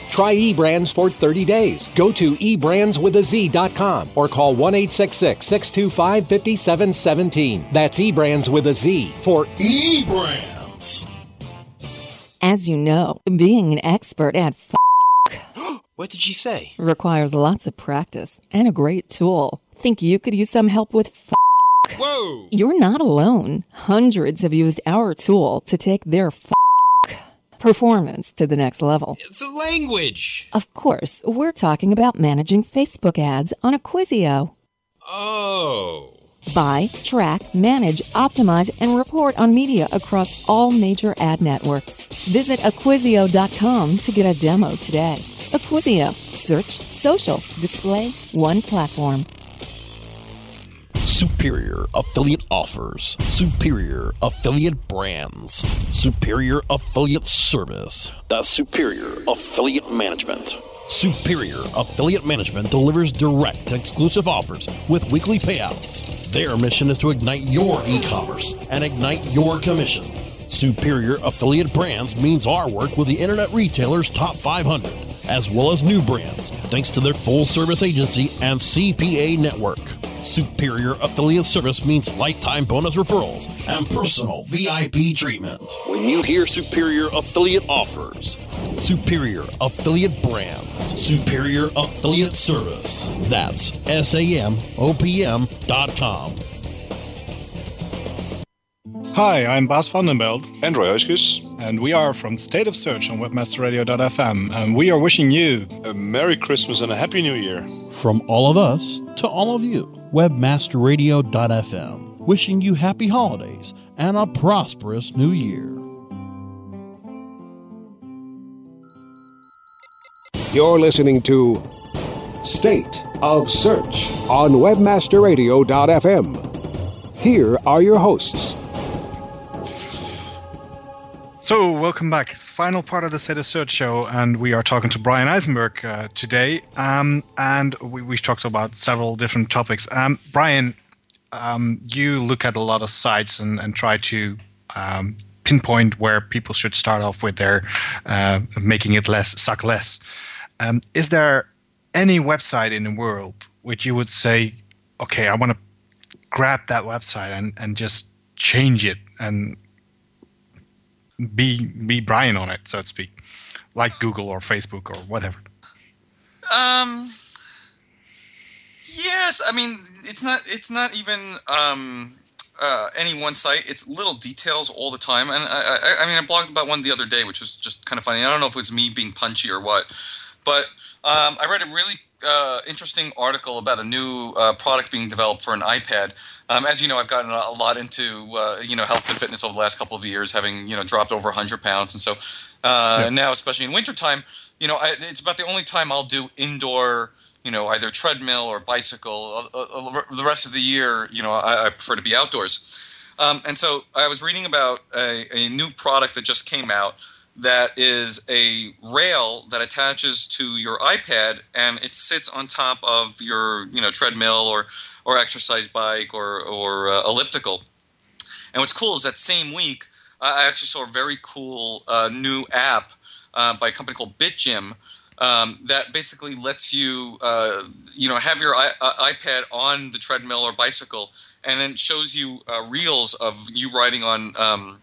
Try eBrandz for 30 days. Go to eBrandswithaz.com or call 1 625 5717. That's eBrandz with a Z for eBrandz. As you know, being an expert at f- What did she say? requires lots of practice and a great tool. Think you could use some help with f- Whoa! You're not alone. Hundreds have used our tool to take their f- performance to the next level. The language! Of course, we're talking about managing Facebook ads on Acquisio. Oh. Buy, track, manage, optimize, and report on media across all major ad networks. Visit Acquisio.com to get a demo today. Acquisio. Search, social, display, one platform. Superior affiliate offers, superior affiliate brands, superior affiliate service, the superior affiliate management. Superior Affiliate Management delivers direct exclusive offers with weekly payouts. Their mission is to ignite your e commerce and ignite your commissions. Superior Affiliate Brands means our work with the Internet Retailer's Top 500, as well as new brands, thanks to their full service agency and CPA network. Superior Affiliate Service means lifetime bonus referrals and personal VIP treatment. When you hear Superior Affiliate offers, Superior Affiliate Brands, Superior Affiliate Service. That's S-A-M-O-P-M dot com. Hi, I'm Bas van den Beld. And Roy Huiskes. And we are from State of Search on webmasterradio.fm. And we are wishing you A Merry Christmas and a Happy New Year. From all of us to all of you, webmasterradio.fm, wishing you happy holidays and a prosperous new year. You're listening to State of Search on webmasterradio.fm. Here are your hosts. So, welcome back. Final part of the State of Search show, and we are talking to Bryan Eisenberg uh, today. Um, and we, we've talked about several different topics. Um, Bryan, um, you look at a lot of sites and, and try to um, pinpoint where people should start off with their uh, making it less suck less. Um, is there any website in the world which you would say, okay, I want to grab that website and, and just change it and be be Bryan on it, so to speak, like Google or Facebook or whatever. Um. Yes, I mean it's not it's not even um, uh, any one site. It's little details all the time, and I, I, I mean I blogged about one the other day, which was just kind of funny. I don't know if it was me being punchy or what, but um, I read a really uh, interesting article about a new uh, product being developed for an iPad. Um, as you know, I've gotten a lot into uh, you know health and fitness over the last couple of years, having you know dropped over 100 pounds, and so uh, Yeah. now, especially in wintertime, you know, I, it's about the only time I'll do indoor. You know, either treadmill or bicycle. Uh, uh, the rest of the year, you know, I, I prefer to be outdoors. Um, and so I was reading about a, a new product that just came out that is a rail that attaches to your iPad and it sits on top of your you know treadmill or or exercise bike or or uh, elliptical. And what's cool is that same week I actually saw a very cool uh, new app uh, by a company called BitGym um, that basically lets you, uh, you know, have your I- uh, iPad on the treadmill or bicycle, and then shows you uh, reels of you riding on, um,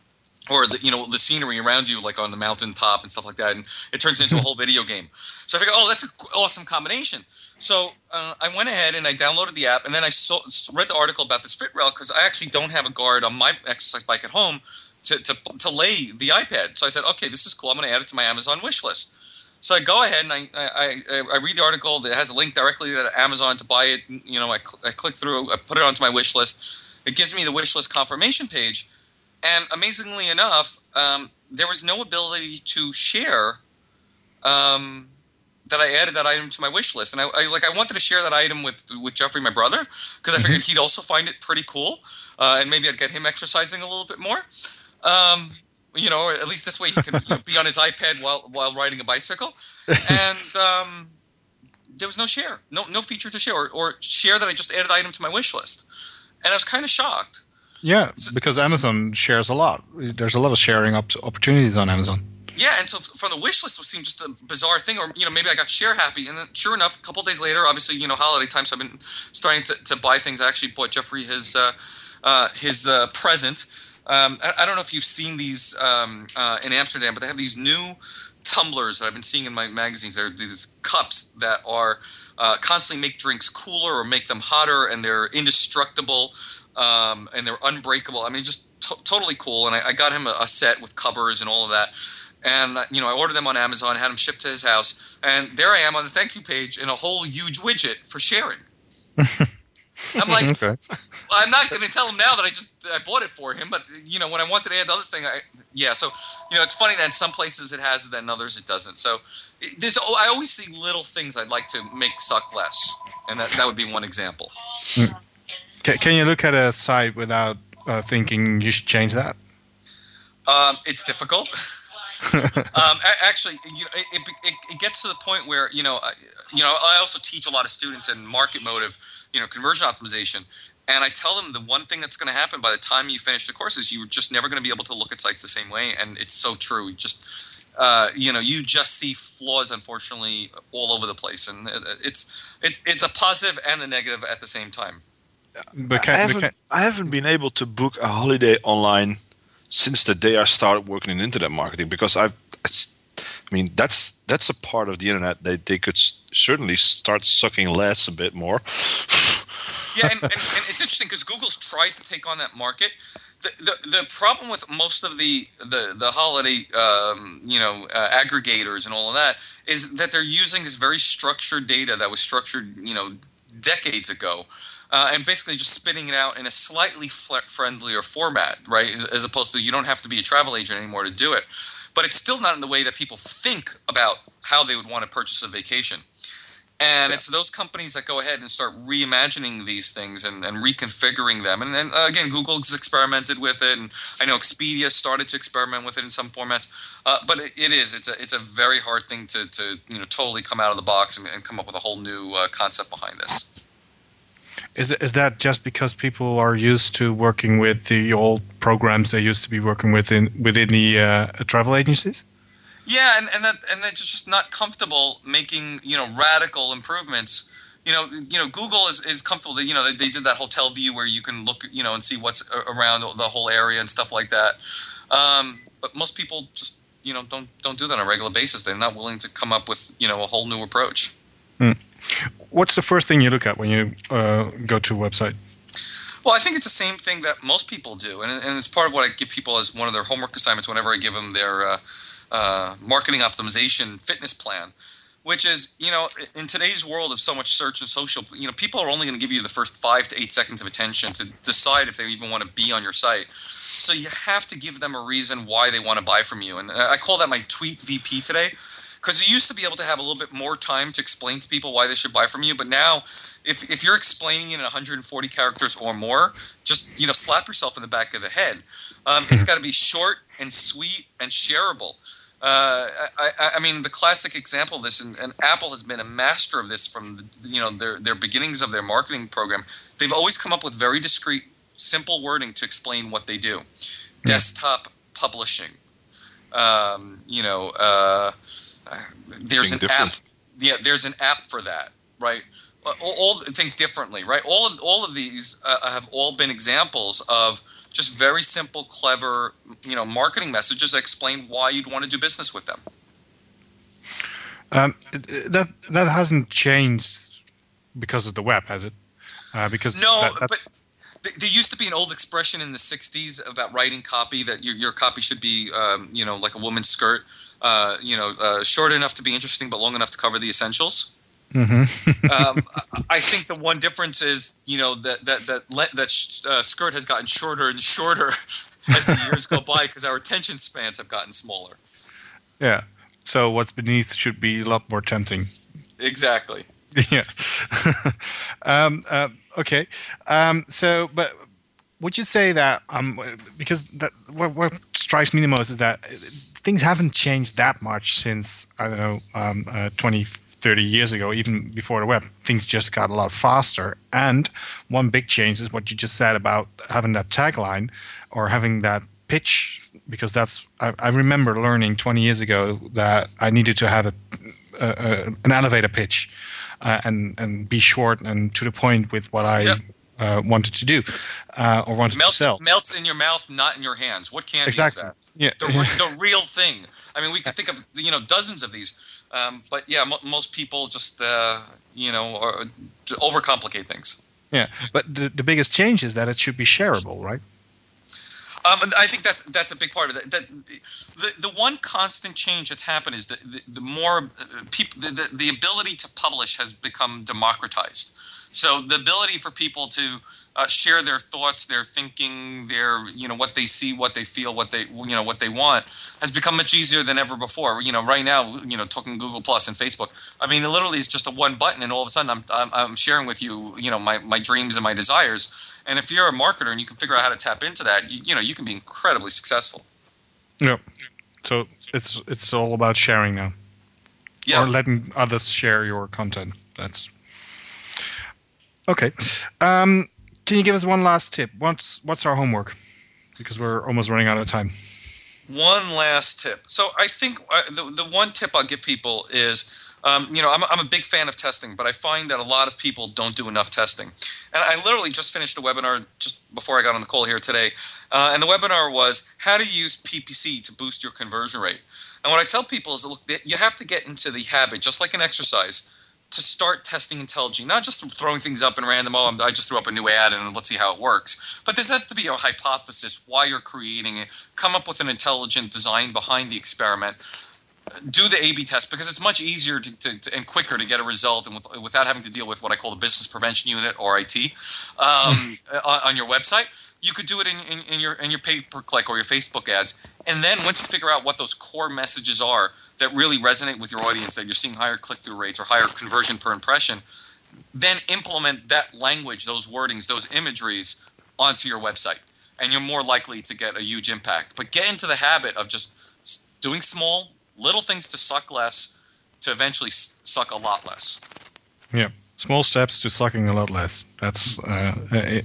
or the you know the scenery around you, like on the mountaintop and stuff like that, and it turns into a whole video game. So I figured, oh, that's an awesome combination. So uh, I went ahead and I downloaded the app, and then I saw, read the article about this FitRail because I actually don't have a guard on my exercise bike at home to, to, to lay the iPad. So I said, okay, this is cool. I'm going to add it to my Amazon wish list. So I go ahead and I, I, I, I read the article that has a link directly to Amazon to buy it. You know, I, cl- I click through, I put it onto my wish list. It gives me the wish list confirmation page. And amazingly enough, um, there was no ability to share um, that I added that item to my wish list. And I, I like I wanted to share that item with with Jeffrey, my brother, because I figured he'd also find it pretty cool, uh, and maybe I'd get him exercising a little bit more. Um, you know, or at least this way he could you know, be on his iPad while while riding a bicycle. And um, there was no share, no no feature to share, or, or share that I just added item to my wish list. And I was kind of shocked. Yeah, because Amazon shares a lot. There's a lot of sharing op- opportunities on Amazon. Yeah, and so from the wish list would seem just a bizarre thing, or you know maybe I got share happy, and then sure enough, a couple days later, obviously you know holiday time, so I've been starting to, to buy things. I actually bought Jeffrey his uh, uh, his uh, present. Um, I, I don't know if you've seen these um, uh, in Amsterdam, but they have these new tumblers that I've been seeing in my magazines. They're these cups that are uh, constantly make drinks cooler or make them hotter, and they're indestructible um, and they're unbreakable. I mean, just to- totally cool. And I, I got him a, a set with covers and all of that. And uh, you know, I ordered them on Amazon, had them shipped to his house, and there I am on the thank you page in a whole huge widget for sharing. I'm like, okay. I'm not going to tell him now that I just I bought it for him, but you know, when I wanted to add the other thing, I yeah. So you know, it's funny that in some places it has it, then in others it doesn't. So there's oh, I always see little things I'd like to make suck less, and that that would be one example. Can, can you look at a site without uh, thinking you should change that? Um, it's difficult. um, actually, you know, it, it, it, gets to the point where you know, I, you know, I also teach a lot of students in market motive, you know, conversion optimization, and I tell them the one thing that's going to happen by the time you finish the course is you're just never going to be able to look at sites the same way, and it's so true. You Just uh, you know, you just see flaws, unfortunately, all over the place, and it- it's it, it's a positive and a negative at the same time. But I can, but haven't, can, I haven't been able to book a holiday online since the day I started working in internet marketing because I've, it's, I mean, that's that's a part of the internet that they could s- certainly start sucking less a bit more. yeah, and, and, and it's interesting because Google's tried to take on that market. The, the, the problem with most of the the, the holiday um, you know uh, aggregators and all of that is that they're using this very structured data that was structured you know decades ago uh, and basically just spitting it out in a slightly friendlier format right as, as opposed to you don't have to be a travel agent anymore to do it but it's still not in the way that people think about how they would want to purchase a vacation and it's those companies that go ahead and start reimagining these things and, and reconfiguring them. And then uh, again, Google's experimented with it, and I know Expedia started to experiment with it in some formats. Uh, but it, it is it's a it's a very hard thing to, to you know totally come out of the box and, and come up with a whole new uh, concept behind this. Is is that just because people are used to working with the old programs they used to be working with in within the uh, travel agencies? Yeah, and, and that and they're just not comfortable making you know radical improvements. You know, you know, Google is, is comfortable. That, you know, they, they did that hotel view where you can look, you know, and see what's around the whole area and stuff like that. Um, but most people just, you know, don't don't do that on a regular basis. They're not willing to come up with, you know, a whole new approach. Hmm. What's the first thing you look at when you uh, go to a website? Well, I think it's the same thing that most people do, and, and it's part of what I give people as one of their homework assignments whenever I give them their uh, uh, marketing optimization fitness plan, which is you know in today's world of so much search and social, you know people are only going to give you the first five to eight seconds of attention to decide if they even want to be on your site. So you have to give them a reason why they want to buy from you, and I call that my tweet VP today because you used to be able to have a little bit more time to explain to people why they should buy from you but now if, if you're explaining it in 140 characters or more just you know slap yourself in the back of the head. Um, it's got to be short and sweet and shareable. Uh, I, I, I, mean the classic example of this and, and, apple has been a master of this from the, you know their, their beginnings of their marketing program. They've always come up with very discreet simple wording to explain what they do. Desktop publishing. Um, you know uh, there's an different. app. Yeah, there's an app for that, right? All, all think differently, right? All of all of these uh, have all been examples of just very simple, clever, you know, marketing messages that explain why you'd want to do business with them. Um, that that hasn't changed because of the web, has it? Uh, because no, that, but there used to be an old expression in the '60s about writing copy that your your copy should be, um, you know, like a woman's skirt uh, you know, uh, short enough to be interesting but long enough to cover the essentials. Mm-hmm. um, I think the one difference is, you know, that that that that uh, skirt has gotten shorter and shorter as the years go by because our attention spans have gotten smaller. Yeah. So what's beneath should be a lot more tempting. Exactly. Yeah. um, uh, okay. Um, so, but would you say that um, because that what, what strikes me the most is that things haven't changed that much since I don't know um, uh, 20, 30 years ago, even before the web. Things just got a lot faster. And one big change is what you just said about having that tagline or having that pitch, because that's I, I remember learning 20 years ago that I needed to have a, a, a an elevator pitch uh, and and be short and to the point with what I. Yep uh, wanted to do uh, or wanted melts, to sell. Melts in your mouth, not in your hands. What candy exactly. is that? Yeah. The, the, real thing. I mean, we can think of you know dozens of these, um, but yeah, most people just uh, you know are, overcomplicate things. Yeah, but the, the biggest change is that it should be shareable, right? Um, I think that's that's a big part of it. That the the one constant change that's happened is that the, the more uh, people the, the, the ability to publish has become democratized. So the ability for people to uh, share their thoughts, their thinking, their you know what they see, what they feel, what they you know what they want has become much easier than ever before. You know, right now, you know, talking Google Plus and Facebook. I mean, it literally is just a one button, and all of a sudden, I'm I'm, I'm sharing with you, you know, my my dreams and my desires. And if you're a marketer and you can figure out how to tap into that, you, you know, you can be incredibly successful. Yep. So it's it's all about sharing now. Yeah. Or letting others share your content. That's Okay. Um, can you give us one last tip? What's what's our homework? Because we're almost running out of time. One last tip. So I think uh, the the one tip I'll give people is. Um, you know, I'm, I'm a big fan of testing, but I find that a lot of people don't do enough testing. And I literally just finished a webinar just before I got on the call here today. Uh, and the webinar was how to use PPC to boost your conversion rate. And what I tell people is, look, you have to get into the habit, just like an exercise, to start testing intelligently, not just throwing things up in random. Oh, I just threw up a new ad and let's see how it works. But this has to be a hypothesis why you're creating it. Come up with an intelligent design behind the experiment. Do the A/B test because it's much easier to, to, to, and quicker to get a result and with, without having to deal with what I call the business prevention unit or IT um, on, on your website you could do it in, in, in, your in your pay per click or your Facebook ads. And then once you figure out what those core messages are that really resonate with your audience, that you're seeing higher click through rates or higher conversion per impression, then implement that language, those wordings, those imageries onto your website. And you're more likely to get a huge impact. But get into the habit of just doing small, little things to suck less to eventually suck a lot less. Yeah small steps to sucking a lot less. That's uh,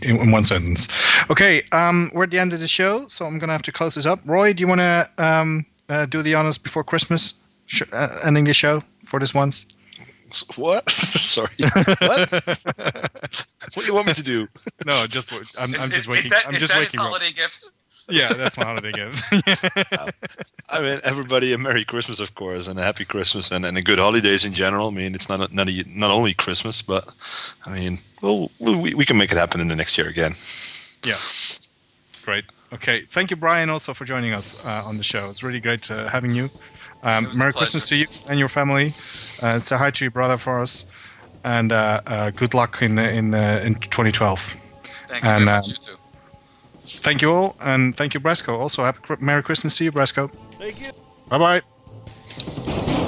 in, one sentence. Okay, um, we're at the end of the show, so I'm gonna have to close this up. Roy, do you want to um, uh, do the honors before Christmas, sh- uh, ending the show for this once? What? Sorry. what? what do you want me to do? No, just I'm, is, I'm just is, waiting. Is that, I'm is just that waiting. his holiday gift? yeah, that's my holiday gift. Um, I mean, everybody a Merry Christmas, of course, and a Happy Christmas, and, and a good holidays in general. I mean, it's not a, not a, not only Christmas, but I mean, well, we we can make it happen in the next year again. Yeah, great. Okay, thank you, Bryan, also for joining us uh, on the show. It's really great uh, having you. Um, Merry Christmas to you and your family. Uh, say hi to your brother for us, and uh, uh good luck in in in 2012. Thank you. And, uh, you too thank you all, and thank you, Brasco. Also, happy Merry Christmas to you, Brasco. Thank you. Bye bye.